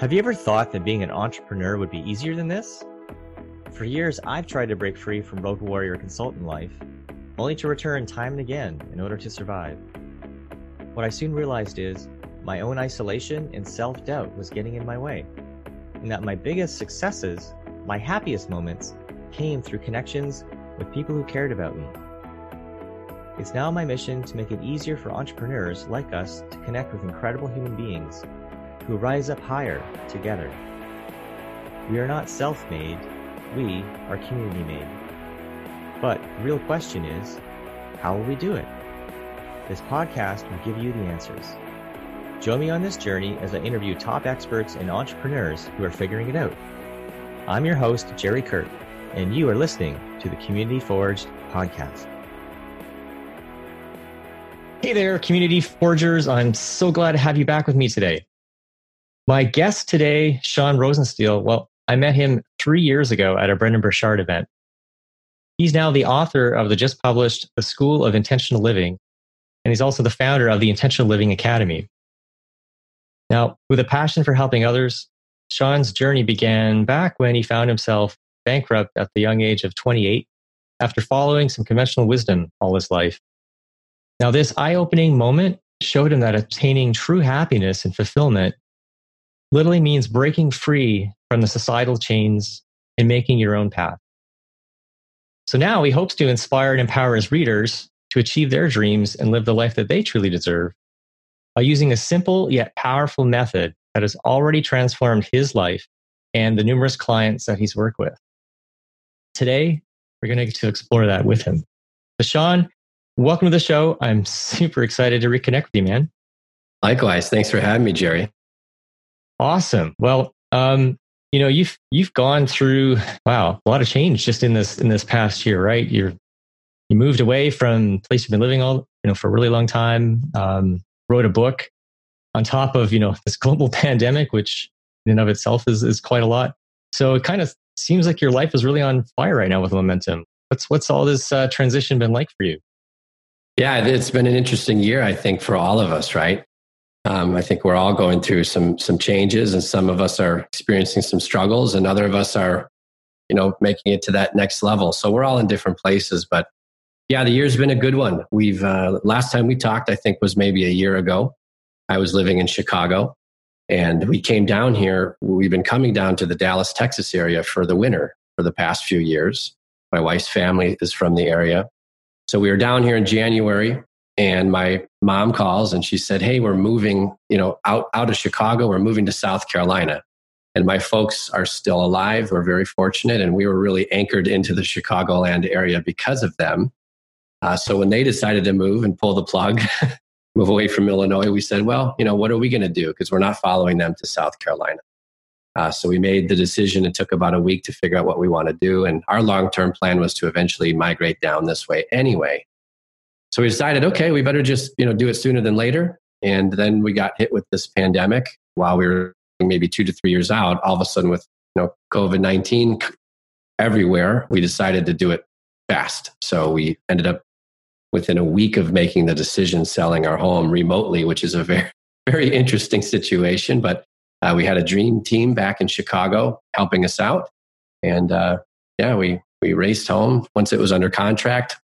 Have you ever thought that being an entrepreneur would be easier than this? For years, I've tried to break free from road warrior consultant life, only to return time and again in order to survive. What I soon realized is my own isolation and self doubt was getting in my way, and that my biggest successes, my happiest moments, came through connections with people who cared about me. It's now my mission to make it easier for entrepreneurs like us to connect with incredible human beings who rise up higher together. We are not self made, we are community made. But the real question is how will we do it? This podcast will give you the answers. Join me on this journey as I interview top experts and entrepreneurs who are figuring it out. I'm your host, Jerry Kurt, and you are listening to the Community Forged podcast. Hey there, Community Forgers. I'm so glad to have you back with me today. My guest today, Sean Rosensteel, well, I met him three years ago at a Brendon Burchard event. He's now the author of the just published The School of Intentional Living, and he's also the founder of the Intentional Living Academy. Now, with a passion for helping others, Sean's journey began back when he found himself bankrupt at the young age of 28 after following some conventional wisdom all his life. Now, this eye opening moment showed him that attaining true happiness and fulfillment literally means breaking free from the societal chains and making your own path. So now he hopes to inspire and empower his readers to achieve their dreams and live the life that they truly deserve by using a simple yet powerful method that has already transformed his life and the numerous clients that he's worked with. Today, we're going to get to explore that with him. So, Sean, welcome to the show. I'm super excited to reconnect with you, man. Likewise. Thanks for having me, Jerry. Awesome. Well, um, you know, you've you've gone through wow a lot of change just in this in this past year, right? You're you moved away from place you've been living all you know for a really long time. Um, wrote a book on top of you know this global pandemic, which in and of itself is is quite a lot. So it kind of seems like your life is really on fire right now with momentum. What's what's all this uh, transition been like for you? Yeah, it's been an interesting year, I think, for all of us, right? Um, I think we're all going through some some changes, and some of us are experiencing some struggles, and other of us are, you know, making it to that next level. So we're all in different places, but yeah, the year's been a good one. We've uh, last time we talked, I think, was maybe a year ago. I was living in Chicago, and we came down here. We've been coming down to the Dallas, Texas area for the winter for the past few years. My wife's family is from the area, so we were down here in January and my mom calls and she said hey we're moving you know out, out of chicago we're moving to south carolina. And my folks are still alive we're very fortunate and we were really anchored into the chicagoland area because of them. Uh, so when they decided to move and pull the plug move away from illinois we said well you know what are we going to do? Because we're not following them to south carolina. Uh, so we made the decision. It took about a week to figure out what we want to do and our long-term plan was to eventually migrate down this way anyway so we decided, okay, we better just you know do it sooner than later. And then we got hit with this pandemic while we were maybe two to three years out. All of a sudden, with you know COVID nineteen everywhere, we decided to do it fast. So we ended up within a week of making the decision selling our home remotely, which is a very very interesting situation. But uh, we had a dream team back in Chicago helping us out, and uh, yeah, we we raced home once it was under contract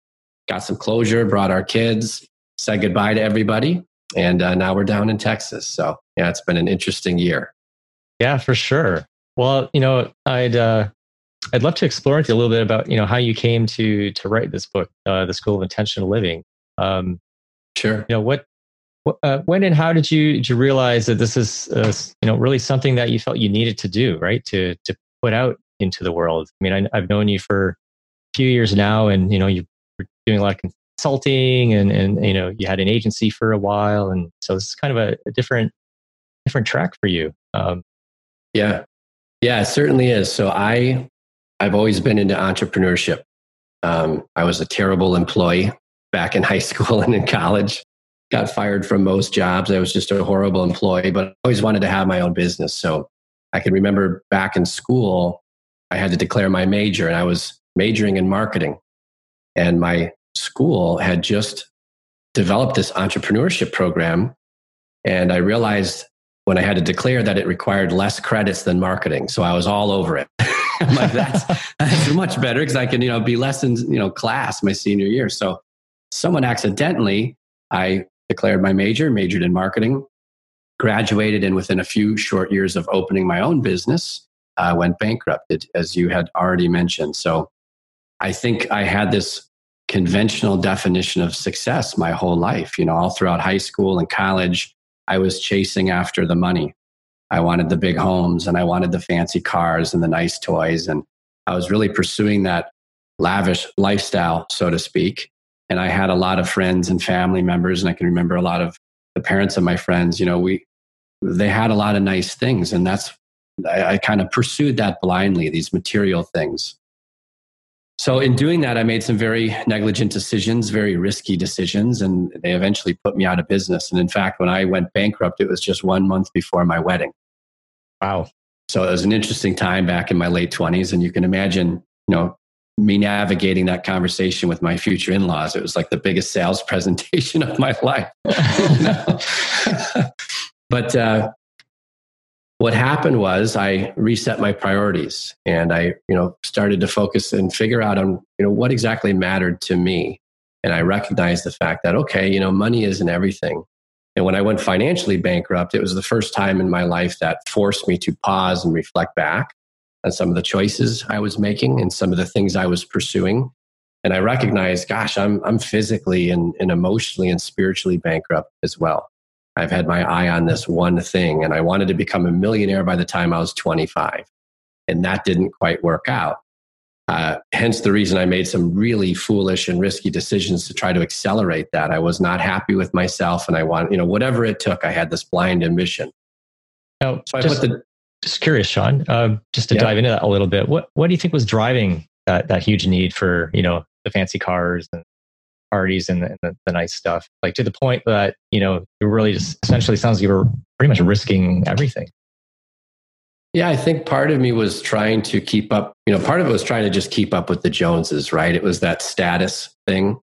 got some closure, brought our kids, said goodbye to everybody, and uh, now we're down in Texas. So yeah, it's been an interesting year. Yeah, for sure. Well, you know, I'd uh, I'd love to explore with you a little bit about you know how you came to to write this book, uh, The School of Intentional Living. Um, sure. You know what. Uh, when and how did you did you realize that this is uh, you know really something that you felt you needed to do right to to put out into the world? I mean, I, I've known you for a few years now, and you know you doing a lot of consulting and, and, you know, you had an agency for a while. And so is kind of a, a different, different track for you. Um, yeah. Yeah, it certainly is. So I, I've always been into entrepreneurship. Um, I was a terrible employee back in high school and in college. Got fired from most jobs. I was just a horrible employee, but I always wanted to have my own business. So I can remember back in school, I had to declare my major, and I was majoring in marketing. And my school had just developed this entrepreneurship program. And I realized when I had to declare that it required less credits than marketing. So I was all over it. I'm like, that's, that's much better because I can, you know, be less in, you know, class my senior year. So someone accidentally, I declared my major, majored in marketing, graduated, and within a few short years of opening my own business, uh, went bankrupt, as you had already mentioned. So I think I had this conventional definition of success my whole life. You know, all throughout high school and college, I was chasing after the money. I wanted the big homes and I wanted the fancy cars and the nice toys. And I was really pursuing that lavish lifestyle, so to speak. And I had a lot of friends and family members, and I can remember a lot of the parents of my friends. You know, we they had a lot of nice things, and that's I, I kind of pursued that blindly, these material things. So, in doing that, I made some very negligent decisions, very risky decisions, and they eventually put me out of business. And in fact, when I went bankrupt, it was just one month before my wedding. Wow. So, it was an interesting time back in my late 20s. And you can imagine, you know, me navigating that conversation with my future in laws. It was like the biggest sales presentation of my life. but uh, what happened was I reset my priorities and I, you know, started to focus and figure out on, you know, what exactly mattered to me. And I recognized the fact that, okay, you know, money isn't everything. And when I went financially bankrupt, it was the first time in my life that forced me to pause and reflect back on some of the choices I was making and some of the things I was pursuing. And I recognized, gosh, I'm, I'm physically and, and emotionally and spiritually bankrupt as well. I've had my eye on this one thing and I wanted to become a millionaire by the time I was 25. And that didn't quite work out. Uh, hence the reason I made some really foolish and risky decisions to try to accelerate that. I was not happy with myself and I want, you know, whatever it took, I had this blind ambition. Now, so just, the, just curious, Sean, uh, just to yeah. dive into that a little bit, what, what do you think was driving that, that huge need for, you know, the fancy cars and parties and, the, the, the, nice stuff, like to the point that, you know, it really just essentially sounds like you were pretty much risking everything. Yeah, I think part of me was trying to keep up, you know, part of it was trying to just keep up with the Joneses, right? It was that status thing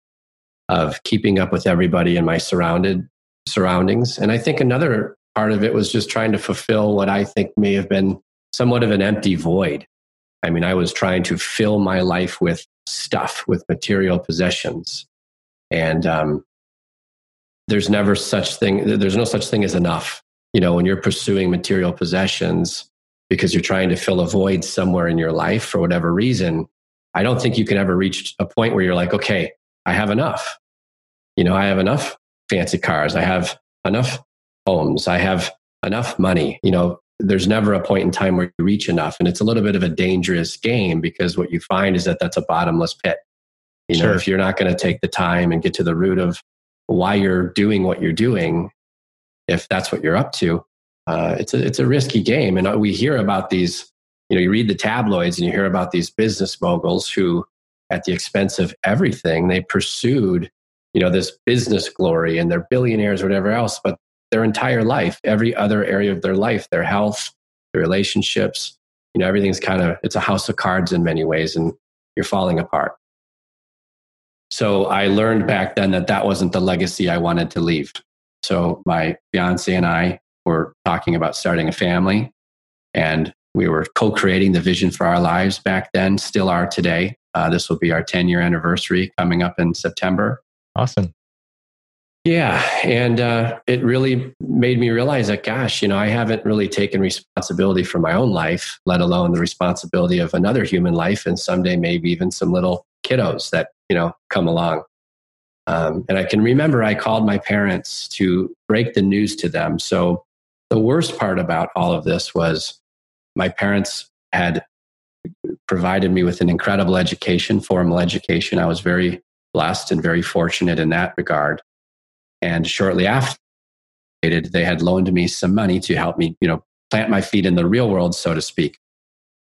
of keeping up with everybody in my surrounded surroundings. And I think another part of it was just trying to fulfill what I think may have been somewhat of an empty void. I mean, I was trying to fill my life with stuff, with material possessions. And um, there's never such thing, there's no such thing as enough. You know, when you're pursuing material possessions because you're trying to fill a void somewhere in your life for whatever reason, I don't think you can ever reach a point where you're like, okay, I have enough. You know, I have enough fancy cars. I have enough homes. I have enough money. You know, there's never a point in time where you reach enough. And it's a little bit of a dangerous game because what you find is that that's a bottomless pit. You know, sure. if you're not going to take the time and get to the root of why you're doing what you're doing, if that's what you're up to, uh, it's a it's a risky game. And we hear about these. You know, you read the tabloids and you hear about these business moguls who, at the expense of everything, they pursued you know this business glory and they're billionaires or whatever else, but their entire life, every other area of their life, their health, their relationships, you know, everything's kind of it's a house of cards in many ways, and you're falling apart. So I learned back then that that wasn't the legacy I wanted to leave. So my fiance and I were talking about starting a family and we were co-creating the vision for our lives back then, still are today. Uh, this will be our 10 year anniversary coming up in September. Awesome. Yeah. And uh, it really made me realize that, gosh, you know, I haven't really taken responsibility for my own life, let alone the responsibility of another human life. And someday, maybe even some little kiddos that, you know, come along. Um, and I can remember I called my parents to break the news to them. So the worst part about all of this was my parents had provided me with an incredible education, formal education. I was very blessed and very fortunate in that regard. And shortly after, they had loaned me some money to help me, you know, plant my feet in the real world, so to speak.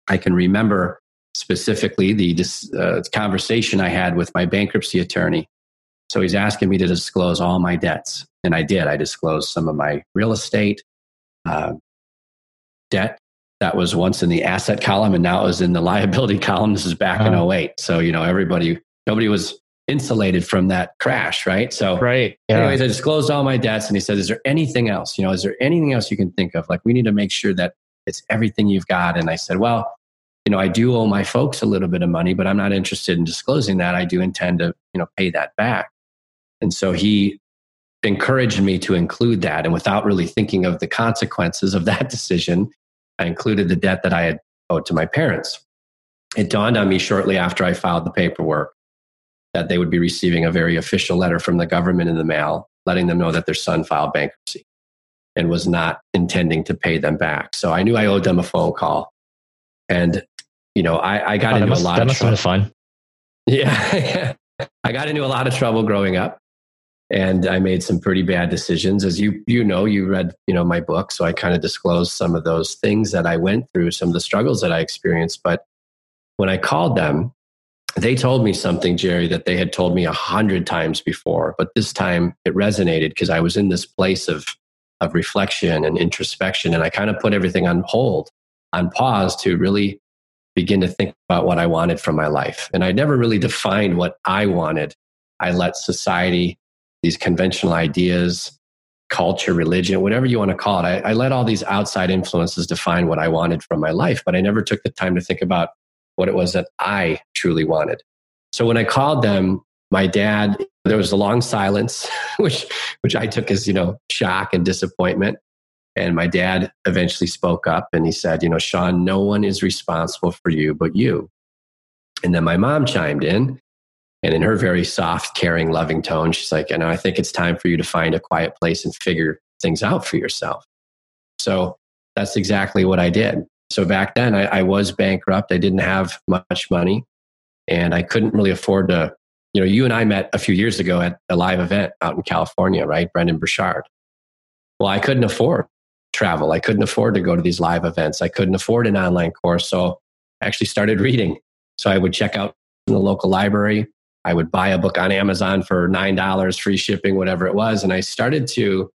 I can remember specifically the uh, conversation I had with my bankruptcy attorney. So he's asking me to disclose all my debts. And I did. I disclosed some of my real estate uh, debt that was once in the asset column and now is in the liability column. This is back in 08. So, you know, everybody, nobody was insulated from that crash, right? So, right. Yeah. Anyways, I disclosed all my debts, and he said, "Is there anything else? You know, is there anything else you can think of? Like, we need to make sure that it's everything you've got." And I said, "Well, you know, I do owe my folks a little bit of money, but I'm not interested in disclosing that. I do intend to, you know, pay that back." And so he encouraged me to include that, and without really thinking of the consequences of that decision, I included the debt that I had owed to my parents. It dawned on me shortly after I filed the paperwork that they would be receiving a very official letter from the government in the mail letting them know that their son filed bankruptcy and was not intending to pay them back. So I knew I owed them a phone call. And, you know, I, I got oh, into must, a lot that of trouble. fun. Yeah. I got into a lot of trouble growing up and I made some pretty bad decisions. As you, you know, you read, you know, my book. So I kind of disclosed some of those things that I went through, some of the struggles that I experienced. But when I called them, they told me something, Jerry, that they had told me a hundred times before, but this time it resonated because I was in this place of, of reflection and introspection. And I kind of put everything on hold, on pause to really begin to think about what I wanted from my life. And I never really defined what I wanted. I let society, these conventional ideas, culture, religion, whatever you want to call it, I, I let all these outside influences define what I wanted from my life. But I never took the time to think about what it was that I truly wanted. So when I called them, my dad, there was a long silence, which, which I took as, you know, shock and disappointment. And my dad eventually spoke up and he said, you know, Sean, no one is responsible for you but you. And then my mom chimed in and in her very soft, caring, loving tone, she's like, You know, I think it's time for you to find a quiet place and figure things out for yourself. So that's exactly what I did. So back then, I, I was bankrupt. I didn't have much money, and I couldn't really afford to. You know, you and I met a few years ago at a live event out in California, right? Brendon Burchard. Well, I couldn't afford travel. I couldn't afford to go to these live events. I couldn't afford an online course. So I actually started reading. So I would check out in the local library. I would buy a book on Amazon for $9, free shipping, whatever it was. And I started to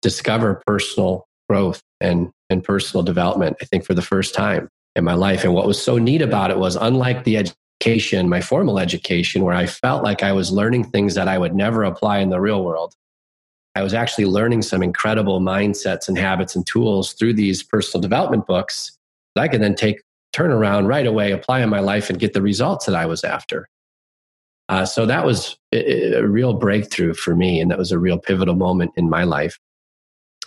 discover personal growth and and personal development, I think, for the first time in my life. And what was so neat about it was, unlike the education, my formal education, where I felt like I was learning things that I would never apply in the real world, I was actually learning some incredible mindsets and habits and tools through these personal development books that I could then take, turn around right away, apply in my life, and get the results that I was after. Uh, so that was a, a real breakthrough for me. And that was a real pivotal moment in my life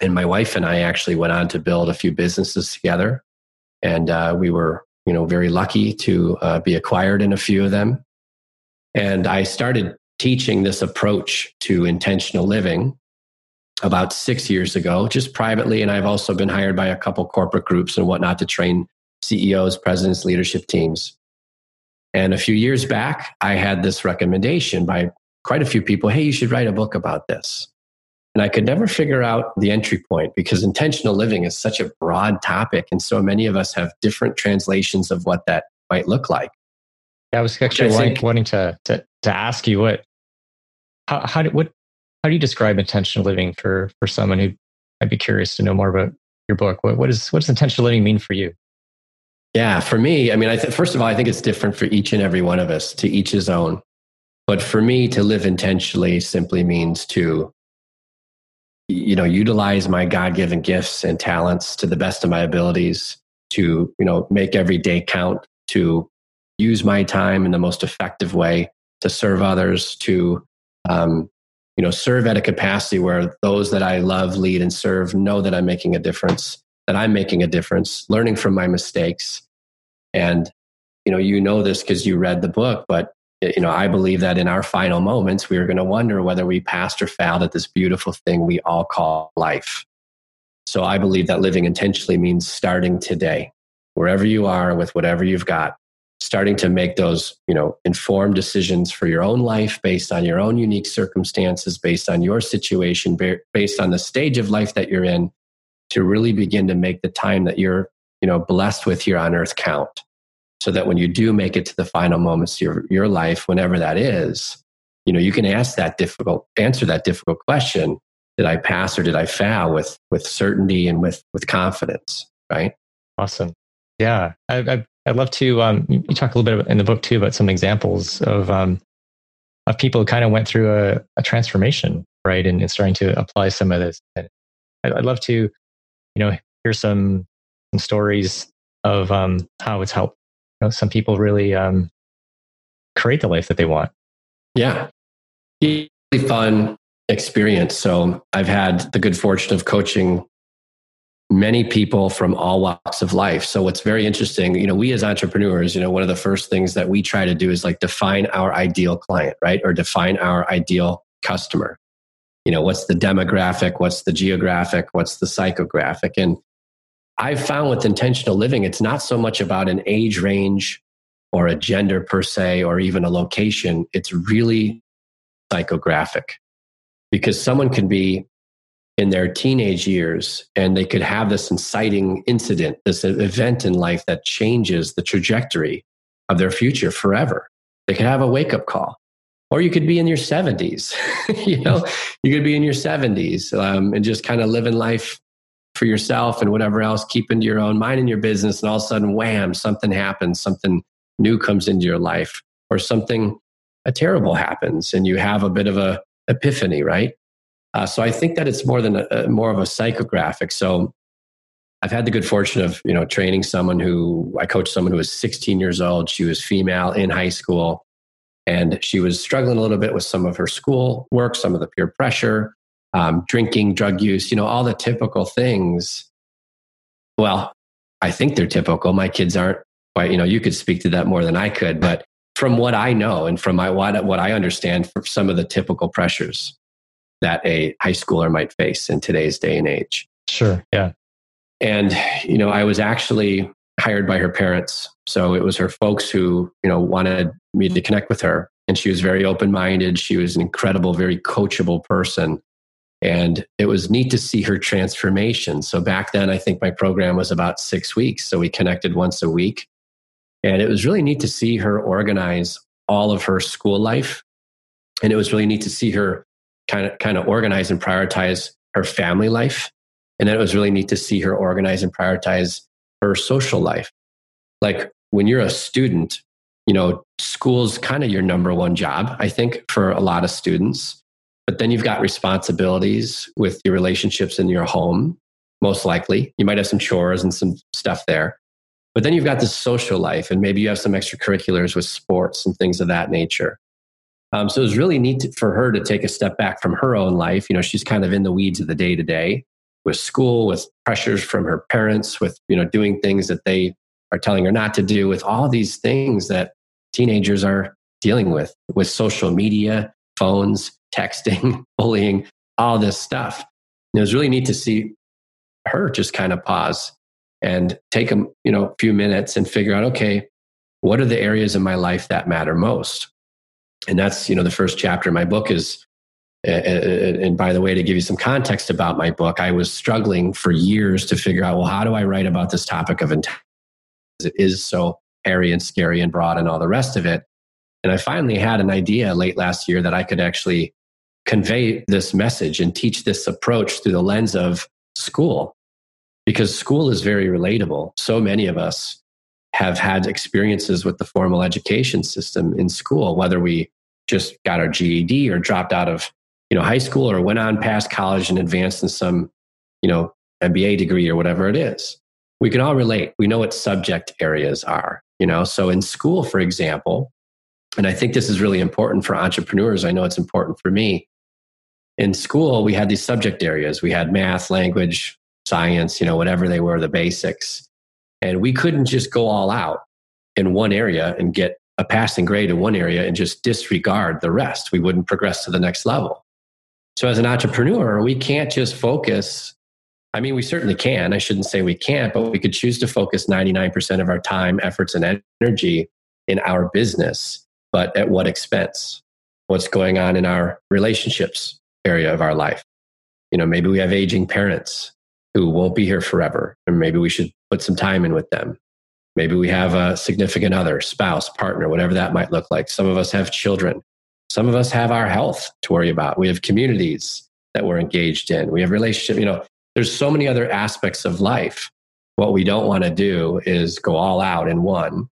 and my wife and I actually went on to build a few businesses together, and uh, we were, you know, very lucky to uh, be acquired in a few of them. And I started teaching this approach to intentional living about six years ago, just privately. And I've also been hired by a couple corporate groups and whatnot to train CEOs, presidents, leadership teams. And a few years back, I had this recommendation by quite a few people hey, you should write a book about this. And I could never figure out the entry point because intentional living is such a broad topic. And so many of us have different translations of what that might look like. Yeah, I was actually I think, wanting to, to, to ask you what, how, how, do, what, how do you describe intentional living for, for someone who I'd be curious to know more about your book? What, what, is, what does intentional living mean for you? Yeah, for me, I mean, I th- first of all, I think it's different for each and every one of us, to each his own. But for me, to live intentionally simply means to you know utilize my god-given gifts and talents to the best of my abilities to you know make every day count to use my time in the most effective way to serve others to um, you know serve at a capacity where those that i love lead and serve know that i'm making a difference that i'm making a difference learning from my mistakes and you know you know this because you read the book but you know, I believe that in our final moments, we are going to wonder whether we passed or failed at this beautiful thing we all call life. So I believe that living intentionally means starting today, wherever you are with whatever you've got, starting to make those, you know, informed decisions for your own life based on your own unique circumstances, based on your situation, based on the stage of life that you're in, to really begin to make the time that you're, you know, blessed with here on earth count so that when you do make it to the final moments of your, your life, whenever that is, you know, you can ask that difficult, answer that difficult question. Did I pass or did I fail with, with certainty and with, with confidence? Right. Awesome. Yeah. I, I, I'd love to, um, you talk a little bit in the book too about some examples of, um, of people who kind of went through a, a transformation, right? And, and, starting to apply some of this. And I'd, love to, you know, hear some, some stories of um, how it's helped. You know, some people really um, create the life that they want. Yeah. Really fun experience. So I've had the good fortune of coaching many people from all walks of life. So what's very interesting, you know, we as entrepreneurs, you know, one of the first things that we try to do is like define our ideal client, right? Or define our ideal customer. You know, what's the demographic, what's the geographic, what's the psychographic? And I've found with intentional living, it's not so much about an age range or a gender per se, or even a location. It's really psychographic because someone can be in their teenage years and they could have this inciting incident, this event in life that changes the trajectory of their future forever. They could have a wake up call. Or you could be in your 70s, you know, you could be in your 70s um, and just kind of living life for yourself and whatever else, keeping your own mind and your business. And all of a sudden, wham, something happens, something new comes into your life, or something a terrible happens, and you have a bit of a epiphany, right? Uh, so I think that it's more than a, a, more of a psychographic. So I've had the good fortune of you know training someone who I coached someone who was 16 years old. She was female in high school, and she was struggling a little bit with some of her school work, some of the peer pressure, um, drinking, drug use, you know, all the typical things. Well, I think they're typical. My kids aren't quite. You know, you could speak to that more than I could, but from what I know and from my what, what I understand, for some of the typical pressures that a high schooler might face in today's day and age. Sure. Yeah. And, you know, I was actually hired by her parents. So it was her folks who, you know, wanted me to connect with her. And she was very open minded. She was an incredible, very coachable person. And it was neat to see her transformation. So back then, I think my program was about six weeks. So we connected once a week. And it was really neat to see her organize all of her school life. And it was really neat to see her kind of kind of organize and prioritize her family life. And then it was really neat to see her organize and prioritize her social life. Like when you're a student, you know, school's kind of your number one job, I think, for a lot of students. But then you've got responsibilities with your relationships in your home, most likely. You might have some chores and some stuff there. But then you've got this social life, and maybe you have some extracurriculars with sports and things of that nature. Um, so it was really neat to, for her to take a step back from her own life. You know, she's kind of in the weeds of the day to day with school, with pressures from her parents, with, you know, doing things that they are telling her not to do, with all these things that teenagers are dealing with, with social media, phones, texting, bullying, all this stuff. And it was really neat to see her just kind of pause and take a you know few minutes and figure out okay what are the areas in my life that matter most and that's you know the first chapter of my book is and by the way to give you some context about my book i was struggling for years to figure out well how do i write about this topic of intelligence? It is so hairy and scary and broad and all the rest of it. And i finally had an idea late last year that i could actually convey this message and teach this approach through the lens of school. Because school is very relatable. So many of us have had experiences with the formal education system in school whether we just got our GED or dropped out of you know high school or went on past college and advanced in some you know MBA degree or whatever it is. We can all relate. We know what subject areas are, you know. So in school, for example, and I think this is really important for entrepreneurs. I know it's important for me. In school, we had these subject areas. We had math, language, science, you know, whatever they were, the basics. And we couldn't just go all out in one area and get a passing grade in one area and just disregard the rest. We wouldn't progress to the next level. So, as an entrepreneur, we can't just focus. I mean, we certainly can. I shouldn't say we can't, but we could choose to focus 99% of our time, efforts, and energy in our business. But at what expense? What's going on in our relationships area of our life? You know, maybe we have aging parents who won't be here forever, and maybe we should put some time in with them. Maybe we have a significant other, spouse, partner, whatever that might look like. Some of us have children. Some of us have our health to worry about. We have communities that we're engaged in. We have relationship, you know, there's so many other aspects of life. What we don't want to do is go all out in one,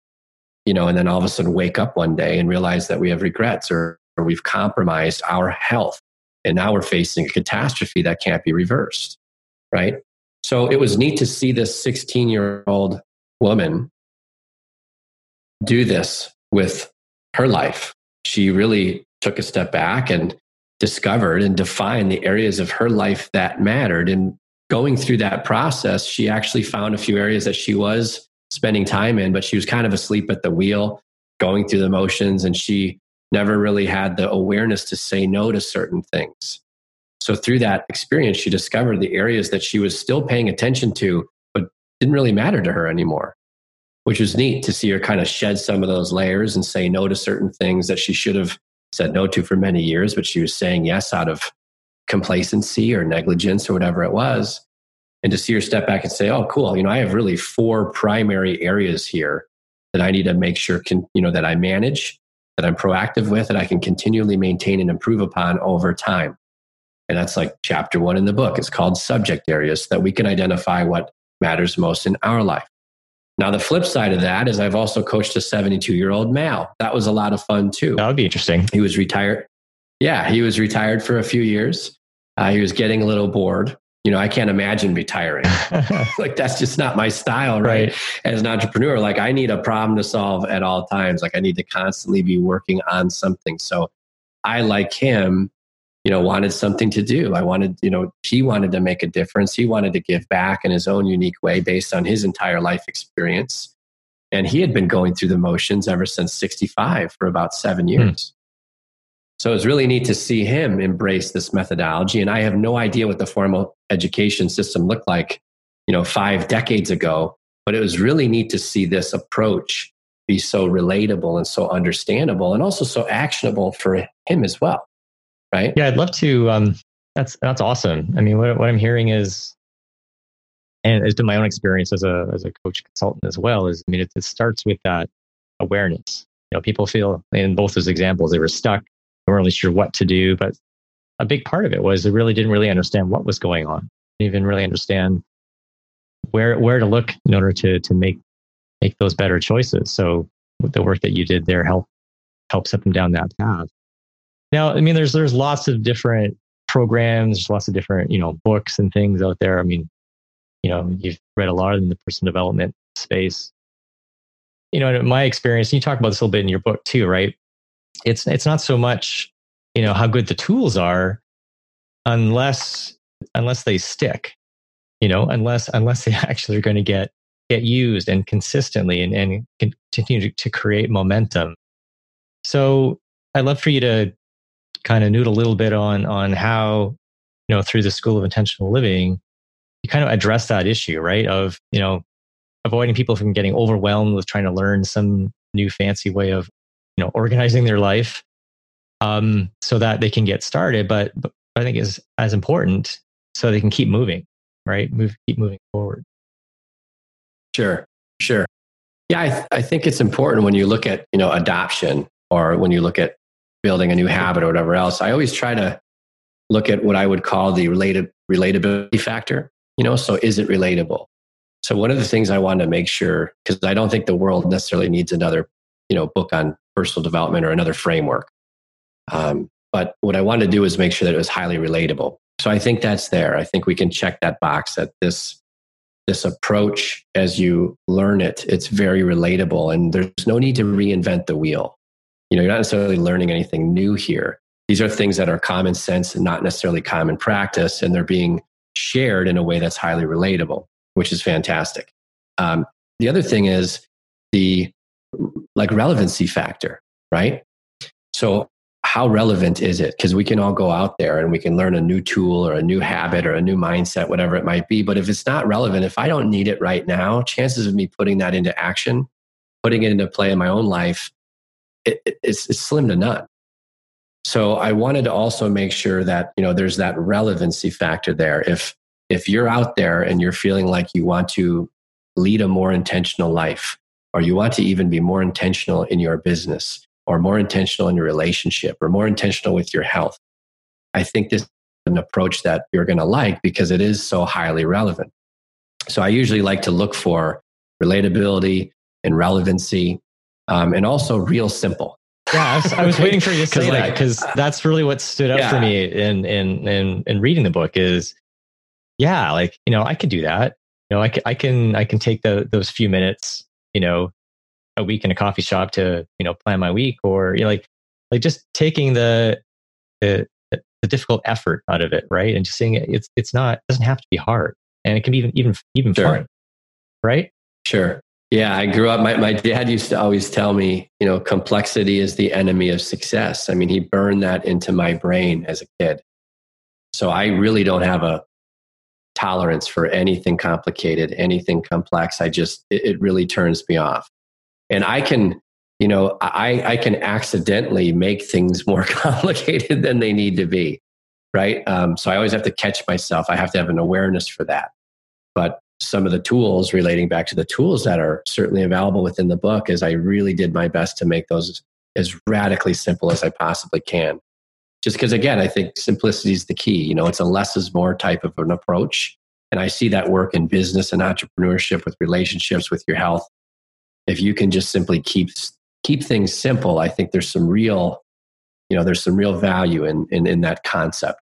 you know, and then all of a sudden wake up one day and realize that we have regrets or where we've compromised our health. And now we're facing a catastrophe that can't be reversed. Right. So it was neat to see this 16 year old woman do this with her life. She really took a step back and discovered and defined the areas of her life that mattered. And going through that process, she actually found a few areas that she was spending time in, but she was kind of asleep at the wheel, going through the motions, and she never really had the awareness to say no to certain things. So through that experience, she discovered the areas that she was still paying attention to, didn't really matter to her anymore, which was neat to see her kind of shed some of those layers and say no to certain things that she should have said no to for many years, but she was saying yes out of complacency or negligence or whatever it was. And to see her step back and say, oh, cool, you know, I have really four primary areas here that I need to make sure can, you know, that I manage, that I'm proactive with, that I can continually maintain and improve upon over time. And that's like chapter one in the book. It's called subject areas so that we can identify what matters most in our life. Now, the flip side of that is I've also coached a 72 year old male. That was a lot of fun too. That would be interesting. He was retired. Yeah, he was retired for a few years. Uh, he was getting a little bored. You know, I can't imagine retiring. like, that's just not my style, right? right? As an entrepreneur, like, I need a problem to solve at all times. Like, I need to constantly be working on something. So, I, like him, you know, wanted something to do. I wanted, you know, he wanted to make a difference. He wanted to give back in his own unique way based on his entire life experience. And he had been going through the motions ever since 65 for about seven hmm. years. Hmm. So it was really neat to see him embrace this methodology. And I have no idea what the formal education system looked like, you know, five decades ago. But it was really neat to see this approach be so relatable and so understandable and also so actionable for him as well right? Yeah, I'd love to. Um, that's that's awesome. I mean, what what I'm hearing is, and it's been my own experience as a as a coach consultant as well. Is I mean, it, it starts with that awareness. You know, people feel in both those examples they were stuck, they weren't really sure what to do, but a big part of it was they really didn't really understand what was going on, didn't even really understand where where to look in order to to make make those better choices. So the work that you did there help help set them down that path. Now, I mean, there's there's lots of different programs, there's lots of different you know books and things out there. I mean, you know, you've read a lot in the personal development space. You know, in my experience, you talk about this a little bit in your book too, right? It's it's not so much you know how good the tools are, unless unless they stick. You know, unless unless they actually are going to get get used and consistently and, and continue to, to create momentum. So I'd love for you to kind of noodle a little bit on on how you know through the school of intentional living you kind of address that issue right? Of you know avoiding people from getting overwhelmed with trying to learn some new fancy way of you know organizing their life um, so that they can get started but, but i think is as important so they can keep moving right? Move keep moving forward. Sure sure. Yeah I, th- I think it's important when you look at you know adoption or when you look at building a new habit or whatever else, I always try to look at what I would call the related relatability factor. You know, so is it relatable? So one of the things I wanted to make sure, because I don't think the world necessarily needs another, you know, book on personal development or another framework. Um, but what I wanted to do was make sure that it was highly relatable. So I think that's there. I think we can check that box that this this approach as you learn it, it's very relatable and there's no need to reinvent the wheel you know, you're not necessarily learning anything new here. These are things that are common sense and not necessarily common practice, and they're being shared in a way that's highly relatable, which is fantastic. Um, the other thing is the like relevancy factor, right? So how relevant is it? Because we can all go out there and we can learn a new tool or a new habit or a new mindset, whatever it might be. But if it's not relevant, if I don't need it right now, chances of me putting that into action, putting it into play in my own life it, it's, it's slim to none. So I wanted to also make sure that you know there's that relevancy factor there. If if you're out there and you're feeling like you want to lead a more intentional life, or you want to even be more intentional in your business, or more intentional in your relationship, or more intentional with your health, I think this is an approach that you're going to like because it is so highly relevant. So I usually like to look for relatability and relevancy um, and also real simple. Yeah, I was, I was waiting for you to say like, that because that's really what stood out yeah. for me in, in in in reading the book is, yeah, like you know, I could do that. You know, I can I can I can take the those few minutes, you know, a week in a coffee shop to you know plan my week, or you know, like like just taking the the the difficult effort out of it, right? And just seeing it, it's it's not it doesn't have to be hard, and it can be even even even sure. fun, right? Sure. Yeah, I grew up. My my dad used to always tell me, you know, complexity is the enemy of success. I mean, he burned that into my brain as a kid. So I really don't have a tolerance for anything complicated, anything complex. I just it, it really turns me off, and I can you know, I, I can accidentally make things more complicated than they need to be. Right. Um, so I always have to catch myself. I have to have an awareness for that. But some of the tools relating back to the tools that are certainly available within the book is I really did my best to make those as radically simple as I possibly can. Just because, again, I think simplicity is the key. You know, it's a less is more type of an approach. And I see that work in business and entrepreneurship with relationships, with your health. If you can just simply keep keep things simple, I think there's some real, you know, there's some real value in, in, in that concept.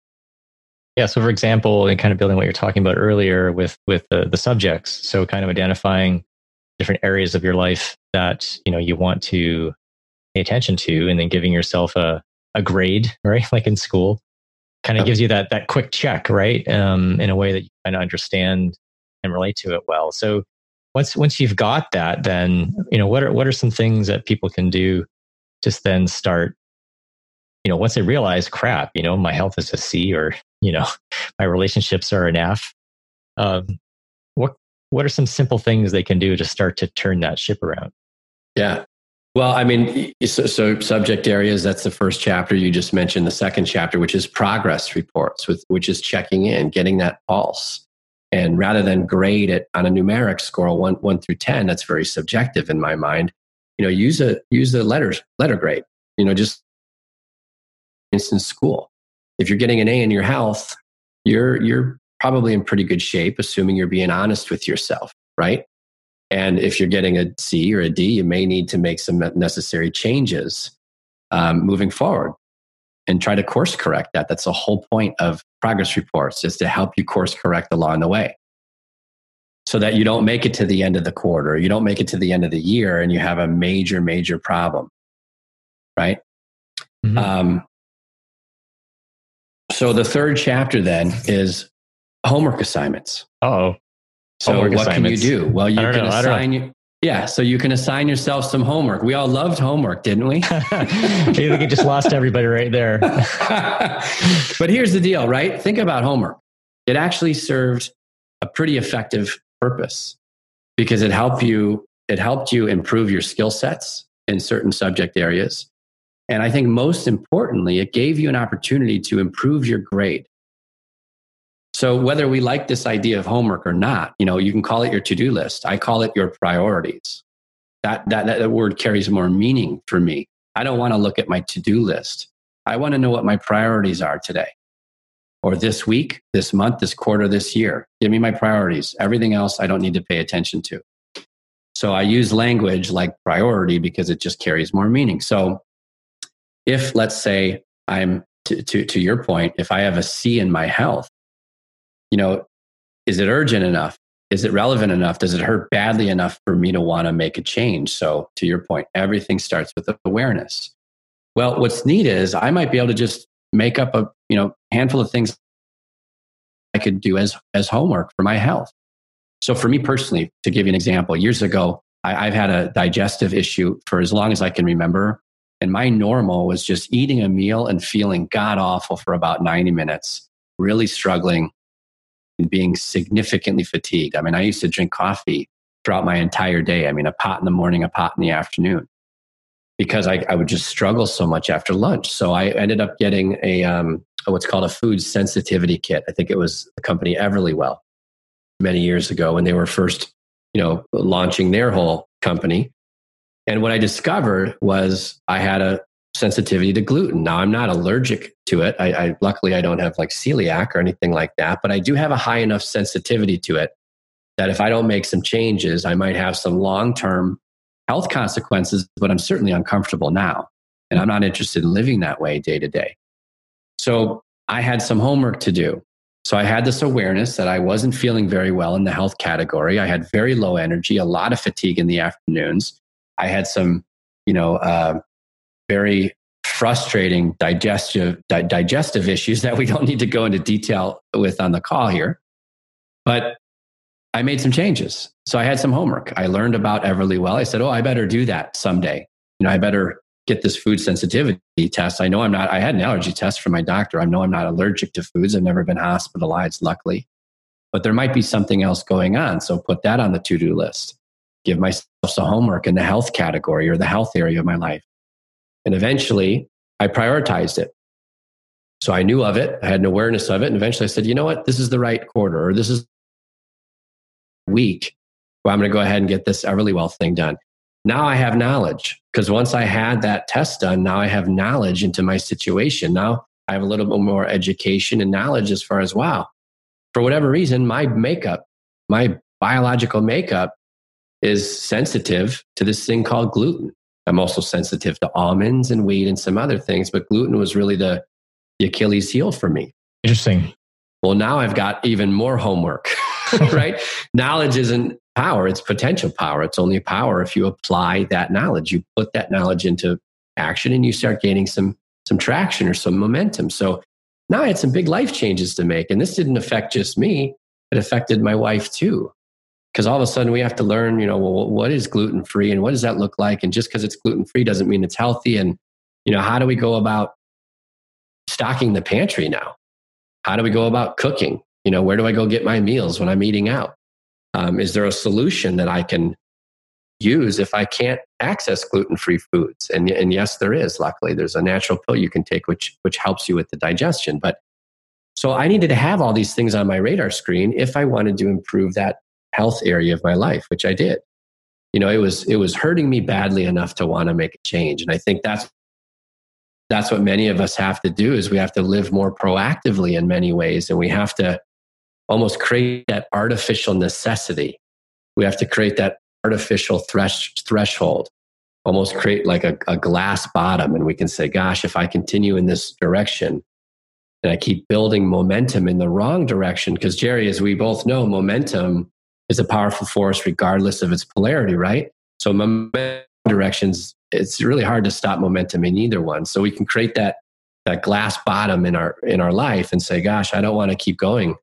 Yeah. So, for example, in kind of building what you're talking about earlier with with the, the subjects, so kind of identifying different areas of your life that you know you want to pay attention to, and then giving yourself a a grade, right? Like in school, kind of gives you that that quick check, right? Um, in a way that you kind of understand and relate to it well. So, once once you've got that, then you know what are what are some things that people can do? Just then start. You know, once they realize, crap, you know, my health is a C, or you know, my relationships are an F. Um, what what are some simple things they can do to start to turn that ship around? Yeah. Well, I mean, so, so, subject areas, that's the first chapter you just mentioned. The second chapter, which is progress reports, with, which is checking in, getting that pulse. And rather than grade it on a numeric score, one, one through 10, that's very subjective in my mind. You know, use a, use a letters, letter grade, you know, just instance school. If you're getting an A in your health, you're, you're probably in pretty good shape, assuming you're being honest with yourself, right? And if you're getting a C or a D, you may need to make some necessary changes um, moving forward and try to course correct that. That's the whole point of progress reports is to help you course correct along the way so that you don't make it to the end of the quarter, you don't make it to the end of the year and you have a major, major problem. Right? Mm-hmm. Um, so the third chapter then is homework assignments. Oh. So what can you do? Well, you can know, assign you, yeah, so you can assign yourself some homework. We all loved homework, didn't we? I think you just lost everybody right there. but here's the deal, right? Think about homework. It actually served a pretty effective purpose because it helped you it helped you improve your skill sets in certain subject areas. And I think most importantly, it gave you an opportunity to improve your grade. So whether we like this idea of homework or not, you know, you can call it your to-do list. I call it your priorities. That, that, that word carries more meaning for me. I don't want to look at my to-do list. I want to know what my priorities are today or this week, this month, this quarter, this year. Give me my priorities. Everything else I don't need to pay attention to. So I use language like priority because it just carries more meaning. So if let's say I'm to, to, to your point, if I have a C in my health, you know, is it urgent enough? Is it relevant enough? Does it hurt badly enough for me to want to make a change? So, to your point, everything starts with awareness. Well, what's neat is I might be able to just make up a you know handful of things I could do as as homework for my health. So, for me personally, to give you an example, years ago, I, I've had a digestive issue for as long as I can remember, and my normal was just eating a meal and feeling god awful for about ninety minutes, really struggling and being significantly fatigued. I mean, I used to drink coffee throughout my entire day. I mean, a pot in the morning, a pot in the afternoon, because I, I would just struggle so much after lunch. So I ended up getting a um, what's called a food sensitivity kit. I think it was the company Everlywell many years ago when they were first, you know, launching their whole company. And what I discovered was I had a sensitivity to gluten. Now I'm not allergic to it. I, I, luckily I don't have like celiac or anything like that, but I do have a high enough sensitivity to it that if I don't make some changes, I might have some long term health consequences. But I'm certainly uncomfortable now. And I'm not interested in living that way day to day. So I had some homework to do. So I had this awareness that I wasn't feeling very well in the health category. I had very low energy, a lot of fatigue in the afternoons. I had some, you know, uh, very frustrating digestive di- digestive issues that we don't need to go into detail with on the call here. But I made some changes. So I had some homework. I learned about Everlywell. I said, "Oh, I better do that someday. You know, I better get this food sensitivity test. I know I'm not, I had an allergy test from my doctor. I know I'm not allergic to foods. I've never been hospitalized, luckily. But there might be something else going on. So put that on the to do list. Give myself some homework in the health category or the health area of my life. And eventually I prioritized it. So I knew of it, I had an awareness of it. And eventually I said, you know what? This is the right quarter or this is week. Well, I'm going to go ahead and get this Everlywell thing done. Now I have knowledge because once I had that test done, now I have knowledge into my situation. Now I have a little bit more education and knowledge as far as, wow, for whatever reason, my makeup, my biological makeup is sensitive to this thing called gluten. I'm also sensitive to almonds and wheat and some other things, but gluten was really the, the Achilles heel for me. Interesting. Well, now I've got even more homework, right? Knowledge isn't power, it's potential power. It's only power if you apply that knowledge. You put that knowledge into action and you start gaining some some traction or some momentum. So now I had some big life changes to make. And this didn't affect just me, it affected my wife too. Because all of a sudden we have to learn, you know, well, what is gluten free and what does that look like? And just because it's gluten free doesn't mean it's healthy. And, you know, how do we go about stocking the pantry now? How do we go about cooking? You know, where do I go get my meals when I'm eating out? Um, is there a solution that I can use if I can't access gluten free foods? And, and yes, there is. Luckily, there's a natural pill you can take which, which helps you with the digestion. But so I needed to have all these things on my radar screen if I wanted to improve that health area of my life, which I did. You know, it was it was hurting me badly enough to want to make a change. And I think that's that's what many of us have to do is we have to live more proactively in many ways and we have to almost create that artificial necessity. We have to create that artificial thresh, threshold, almost create like a, a glass bottom. And we can say, gosh, if I continue in this direction and I keep building momentum in the wrong direction, because Jerry, as we both know, momentum is a powerful force regardless of its polarity, right? So momentum directions, it's really hard to stop momentum in either one. So we can create that that glass bottom in our in our life and say, gosh, I don't want to keep going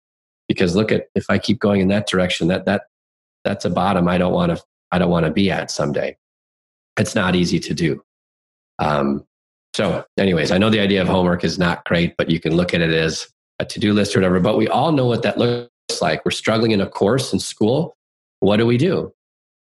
because look at if I keep going in that direction, that that that's a bottom I don't want to I don't want to be at someday. It's not easy to do. Um, so, anyways, I know the idea of homework is not great, but you can look at it as a to do list or whatever. But we all know what that looks like. We're struggling in a course in school. What do we do?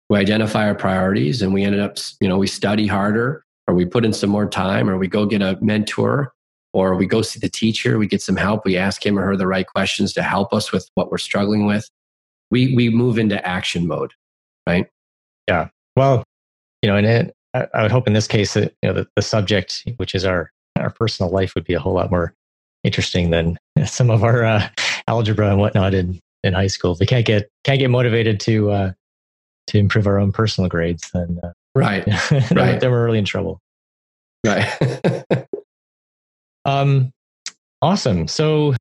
We identify our priorities and we ended up, you know, we study harder or we put in some more time or we go get a mentor or we go see the teacher, we get some help, we ask him or her the right questions to help us with what we're struggling with. We we move into action mode, right? Yeah. Well, you know, and it, I, I would hope in this case that you know the, the subject, which is our our personal life, would be a whole lot more interesting than some of our uh, algebra and whatnot in in high school. If we can't get can't get motivated to uh, to improve our own personal grades, then uh, right, then, right, then we're really in trouble. Right. Um, awesome. So,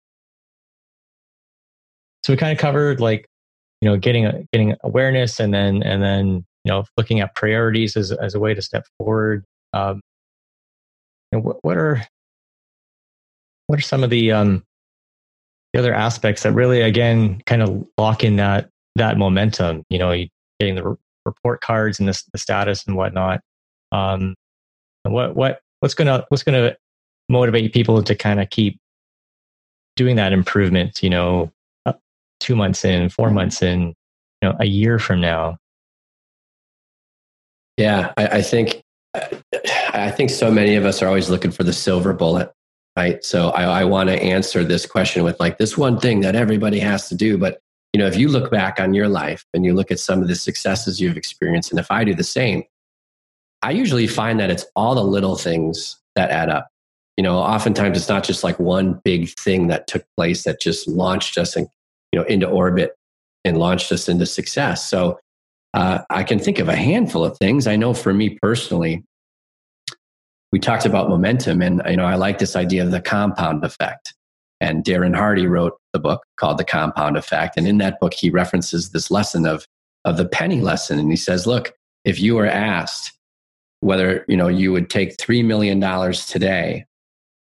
so we kind of covered like, you know, getting a, getting awareness, and then and then you know, looking at priorities as as a way to step forward. Um, and what, what are what are some of the um the other aspects that really again kind of lock in that that momentum? You know, getting the report cards and the, the status and whatnot. Um, what what what's gonna what's gonna motivate people to kind of keep doing that improvement, you know, two months in, four months in, you know, a year from now? Yeah, I, I think I think so many of us are always looking for the silver bullet, right? So I, I want to answer this question with like this one thing that everybody has to do. But you know, if you look back on your life and you look at some of the successes you've experienced, and if I do the same, I usually find that it's all the little things that add up you know oftentimes it's not just like one big thing that took place that just launched us and you know into orbit and launched us into success so uh, i can think of a handful of things i know for me personally we talked about momentum, and you know, I like this idea of the compound effect. And Darren Hardy wrote the book called The Compound Effect, and in that book, he references this lesson of of the penny lesson, and he says, "Look, if you were asked whether you know you would take three million dollars today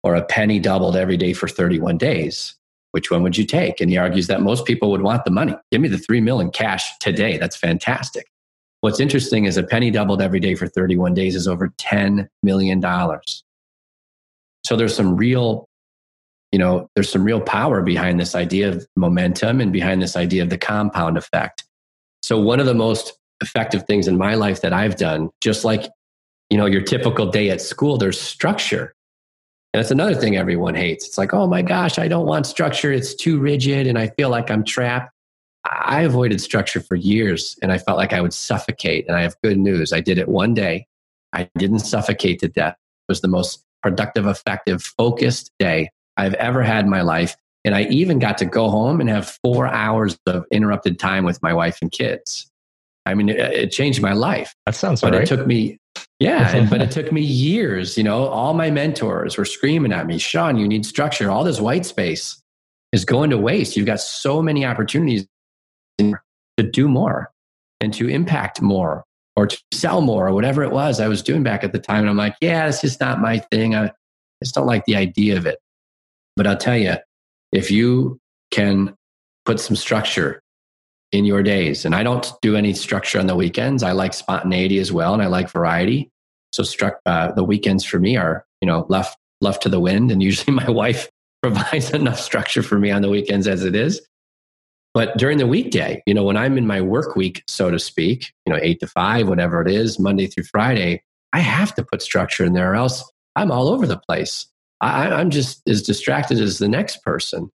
or a penny doubled every day for 31 days, which one would you take? And he argues that most people would want the money. Give me the three million cash today. That's fantastic. What's interesting is a penny doubled every day for 31 days is over $10 million. So there's some real, you know, there's some real power behind this idea of momentum and behind this idea of the compound effect. So one of the most effective things in my life that I've done, just like, you know, your typical day at school, there's structure. And that's another thing everyone hates. It's like, oh my gosh, I don't want structure. It's too rigid and I feel like I'm trapped. I avoided structure for years and I felt like I would suffocate. And I have good news. I did it one day. I didn't suffocate to death. It was the most productive, effective, focused day I've ever had in my life. And I even got to go home and have four hours of interrupted time with my wife and kids. I mean, it, it changed my life. That sounds but right. it took me, yeah, but it took me years. You know, all my mentors were screaming at me, Sean, you need structure. All this white space is going to waste. You've got so many opportunities to do more and to impact more or to sell more or whatever it was I was doing back at the time. And I'm like, yeah, it's just not my thing. I just don't like the idea of it. But I'll tell you, if you can put some structure in your days, and I don't do any structure on the weekends, I like spontaneity as well, and I like variety. So struck, uh, the weekends for me are, you know, left left to the wind, and usually my wife provides enough structure for me on the weekends as it is. But during the weekday, you know, when I'm in my work week, so to speak, you know, eight to five, whatever it is, Monday through Friday, I have to put structure in there or else I'm all over the place. I, I'm just as distracted as the next person.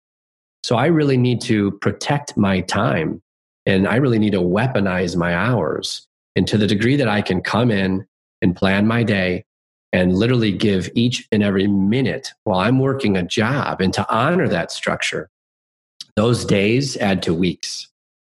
So I really need to protect my time and I really need to weaponize my hours. And to the degree that I can come in and plan my day and literally give each and every minute while I'm working a job and to honor that structure, those days add to weeks,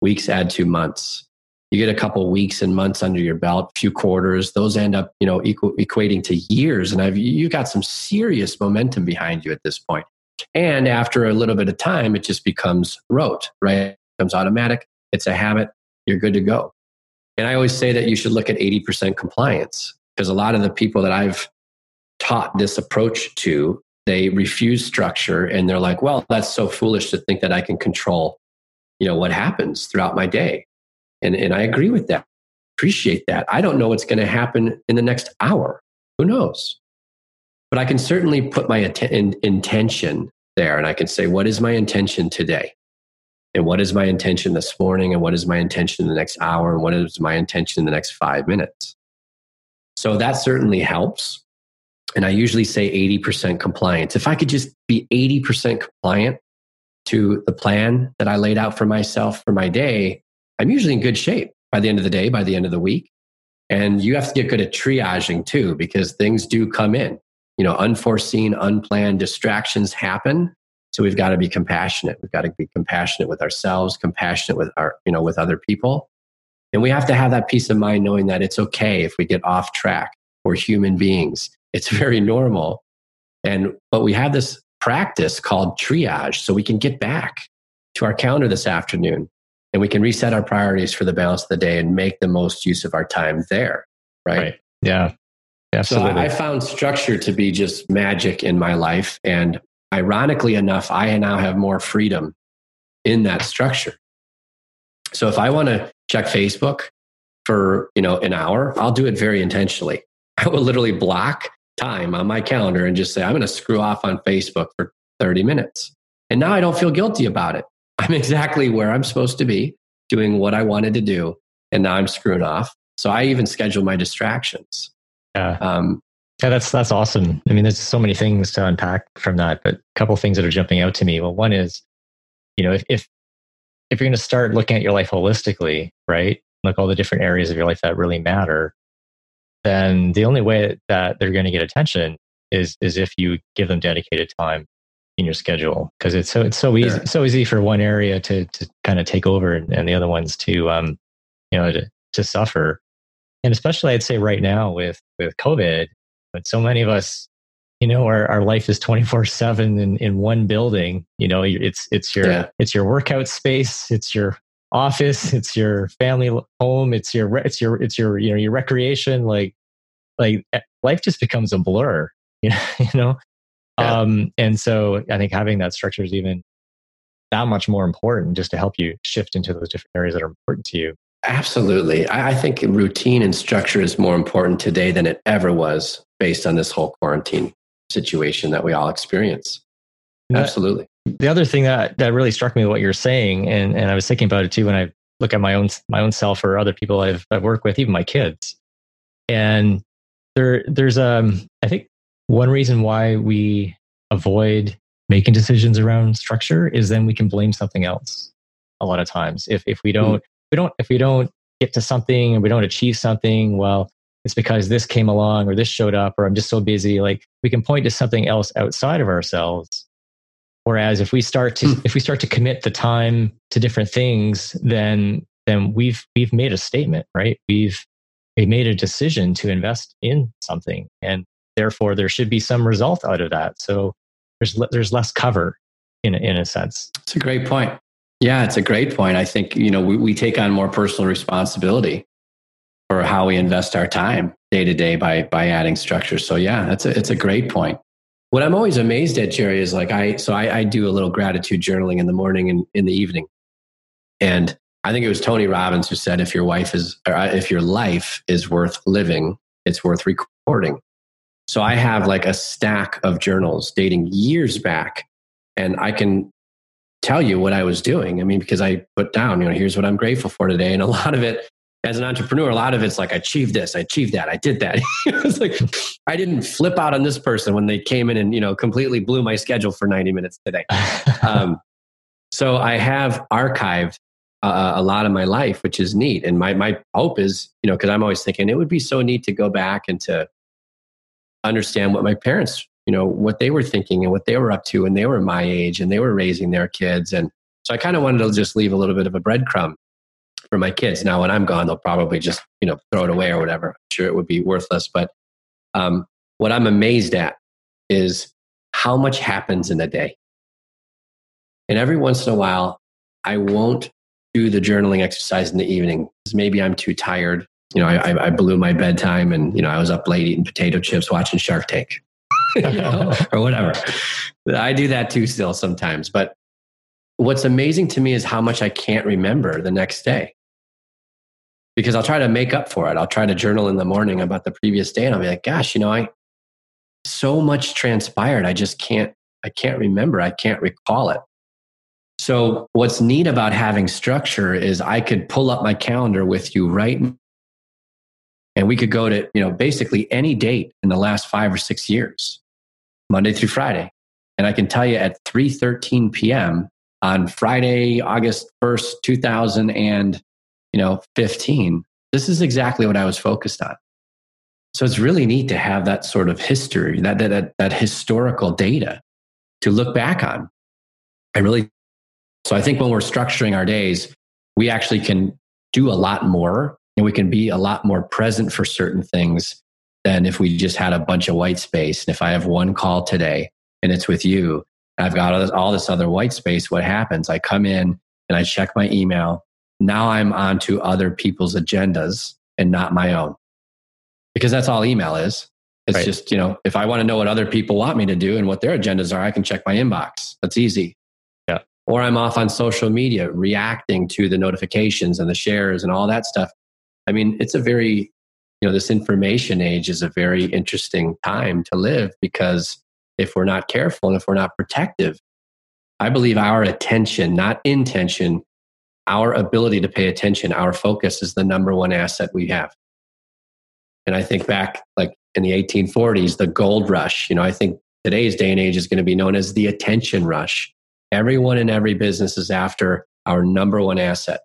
weeks add to months. You get a couple weeks and months under your belt, few quarters. Those end up, you know, equal, equating to years, and I've you got some serious momentum behind you at this point. And after a little bit of time, it just becomes rote, right? It becomes automatic. It's a habit. You're good to go. And I always say that you should look at 80% compliance because a lot of the people that I've taught this approach to they refuse structure and they're like well that's so foolish to think that i can control you know what happens throughout my day. And, and i agree with that. Appreciate that. I don't know what's going to happen in the next hour. Who knows? But i can certainly put my in, intention there and i can say what is my intention today? And what is my intention this morning? And what is my intention in the next hour? And what is my intention in the next five minutes? So that certainly helps and I usually say 80% compliance. If I could just be 80% compliant to the plan that I laid out for myself for my day, I'm usually in good shape by the end of the day, by the end of the week. And you have to get good at triaging too, because things do come in. You know, unforeseen, unplanned distractions happen. So we've got to be compassionate. We've got to be compassionate with ourselves, compassionate with our, you know, with other people. And we have to have that peace of mind knowing that it's okay if we get off track. We're human beings it's very normal. And but we have this practice called triage so we can get back to our calendar this afternoon and we can reset our priorities for the balance of the day and make the most use of our time there. Right. right. Yeah. Absolutely. So I, I found structure to be just magic in my life. And ironically enough, I now have more freedom in that structure. So if I want to check Facebook for, you know, an hour, I'll do it very intentionally. I will literally block time on my calendar and just say, I'm going to screw off on Facebook for 30 minutes. And now I don't feel guilty about it. I'm exactly where I'm supposed to be doing what I wanted to do. And now I'm screwing off. So I even schedule my distractions. Yeah. Um, yeah, that's that's awesome. I mean, there's so many things to unpack from that, but a couple things that are jumping out to me. Well, one is, you know, if if, if you're going to start looking at your life holistically, right, like all the different areas of your life that really matter, then the only way that they're going to get attention is is if you give them dedicated time in your schedule because it's so it's so easy sure. so easy for one area to to kind of take over and, and the other ones to um you know to, to suffer and especially I'd say right now with with COVID but so many of us, you know, our, our life is 24 seven in, in one building. You know, it's, it's your, yeah. it's your workout space. It's your office. It's your family home. It's your, it's your, it's your, you know, your recreation. Like, like eh, life just becomes a blur, you know, you know? Yeah. Um, and so I think having that structure is even that much more important just to help you shift into those different areas that are important to you. Absolutely. I, I think routine and structure is more important today than it ever was based on this whole quarantine situation that we all experience. Absolutely. The other thing that, that really struck me what you're saying, and, and I was thinking about it too when I look at my own my own self or other people I've I've worked with, even my kids. And there there's um I think one reason why we avoid making decisions around structure is then we can blame something else a lot of times. If if we don't mm. we don't if we don't get to something and we don't achieve something, well, it's because this came along or this showed up or I'm just so busy. Like we can point to something else outside of ourselves. Whereas if we start to mm. if we start to commit the time to different things, then then we've we've made a statement, right? We've we made a decision to invest in something and therefore there should be some result out of that. So there's there's less cover in in a sense. It's a great point. Yeah, it's a great point. I think you know we, we take on more personal responsibility for how we invest our time day to day by by adding structure. So yeah, that's a it's a great point. What I'm always amazed at, Jerry, is like I so I, I do a little gratitude journaling in the morning and in the evening, and I think it was Tony Robbins who said, "If your wife is, uh, if your life is worth living, it's worth recording." So I have like a stack of journals dating years back, and I can tell you what I was doing. I mean, because I put down, you know, here's what I'm grateful for today. And a lot of it, as an entrepreneur, a lot of it's like, I achieved this, I achieved that, I did that. it was like, I didn't flip out on this person when they came in and, you know, completely blew my schedule for 90 minutes today. um, so I have archived uh, a lot of my life, which is neat. And my, my hope is, you know, because I'm always thinking it would be so neat to go back and to understand what my parents, you know, what they were thinking and what they were up to when they were my age and they were raising their kids. And so I kind of wanted to just leave a little bit of a breadcrumb for my kids. Now, when I'm gone, they'll probably just, you know, throw it away or whatever. I'm sure it would be worthless. But um, what I'm amazed at is how much happens in a day. And every once in a while, I won't do the journaling exercise in the evening maybe I'm too tired you know, I, I blew my bedtime and, you know, I was up late eating potato chips watching Shark Tank you know, or whatever. I do that too still sometimes. But what's amazing to me is how much I can't remember the next day because I'll try to make up for it. I'll try to journal in the morning about the previous day and I'll be like, gosh, you know, I so much transpired. I just can't, I can't remember. I can't recall it. So what's neat about having structure is I could pull up my calendar with you right and we could go to, you know, basically any date in the last five or six years, Monday through Friday. And I can tell you at 3:13 p.m. on Friday, August 1st, 2000 and, you know, 15, this is exactly what I was focused on. So it's really neat to have that sort of history, that, that, that, that historical data to look back on. I really, so I think when we're structuring our days, we actually can do a lot more and we can be a lot more present for certain things than if we just had a bunch of white space. And if I have one call today and it's with you, I've got all this, other white space, what happens? I come in and I check my email. Now I'm on to other people's agendas and not my own. Because that's all email is. It's right. just, you know, if I want to know what other people want me to do and what their agendas are, I can check my inbox. That's easy. Or I'm off on social media reacting to the notifications and the shares and all that stuff. I mean, it's a very, you know, this information age is a very interesting time to live because if we're not careful and if we're not protective, I believe our attention, not intention, our ability to pay attention, our focus is the number one asset we have. And I think back like in the 1840s, the gold rush, you know, I think today's day and age is going to be known as the attention rush. Everyone in every business is after our number one asset.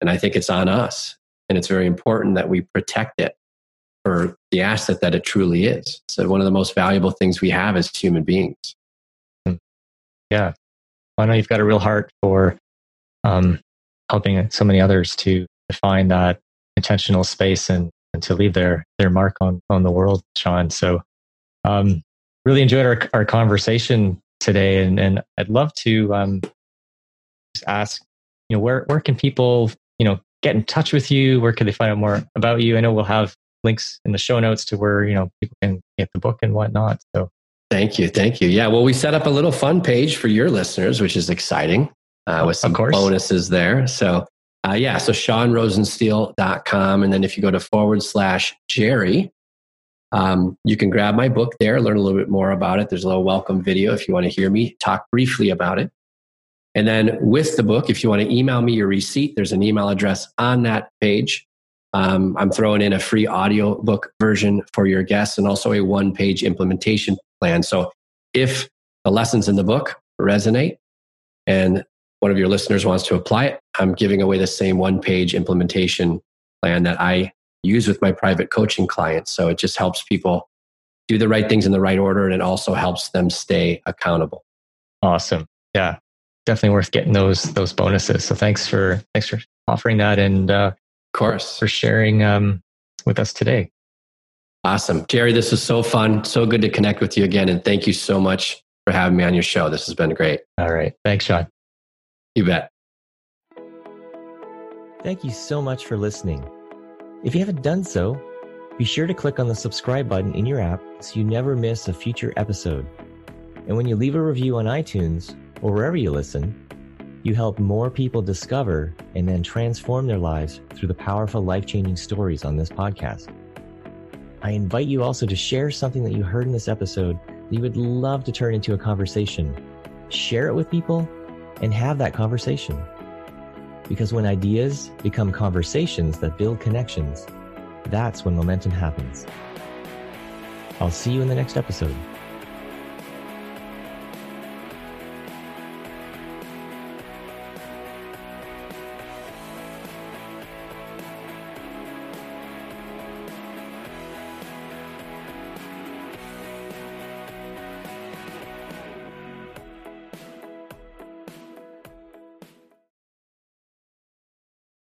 And I think it's on us. And it's very important that we protect it for the asset that it truly is. So, one of the most valuable things we have as human beings. Yeah. Well, I know you've got a real heart for um, helping so many others to define that intentional space and, and to leave their their mark on on the world, Sean. So, um, really enjoyed our our conversation today, and and I'd love to um, just ask, you know, where where can people, you know, get in touch with you? Where can they find out more about you? I know we'll have links in the show notes to where you know people can get the book and whatnot. So. Thank you. Thank you. Yeah. Well, we set up a little fun page for your listeners, which is exciting uh, with some bonuses there. So uh, yeah, so seanrosensteel.com. And then if you go to forward slash Jerry, um, you can grab my book there, learn a little bit more about it. There's a little welcome video if you want to hear me talk briefly about it. And then with the book, if you want to email me your receipt, there's an email address on that page. Um, I'm throwing in a free audio book version for your guests and also a one page implementation plan. So if the lessons in the book resonate and one of your listeners wants to apply it, I'm giving away the same one page implementation plan that I use with my private coaching clients. So it just helps people do the right things in the right order and it also helps them stay accountable. Awesome. Yeah. Definitely worth getting those those bonuses. So thanks for thanks for offering that and uh of course for sharing um with us today. Awesome. Jerry, this is so fun. So good to connect with you again. And thank you so much for having me on your show. This has been great. All right. Thanks, Sean. You bet. Thank you so much for listening. If you haven't done so, be sure to click on the subscribe button in your app so you never miss a future episode. And when you leave a review on iTunes or wherever you listen, you help more people discover and then transform their lives through the powerful life changing stories on this podcast. I invite you also to share something that you heard in this episode that you would love to turn into a conversation. Share it with people and have that conversation. Because when ideas become conversations that build connections, that's when momentum happens. I'll see you in the next episode.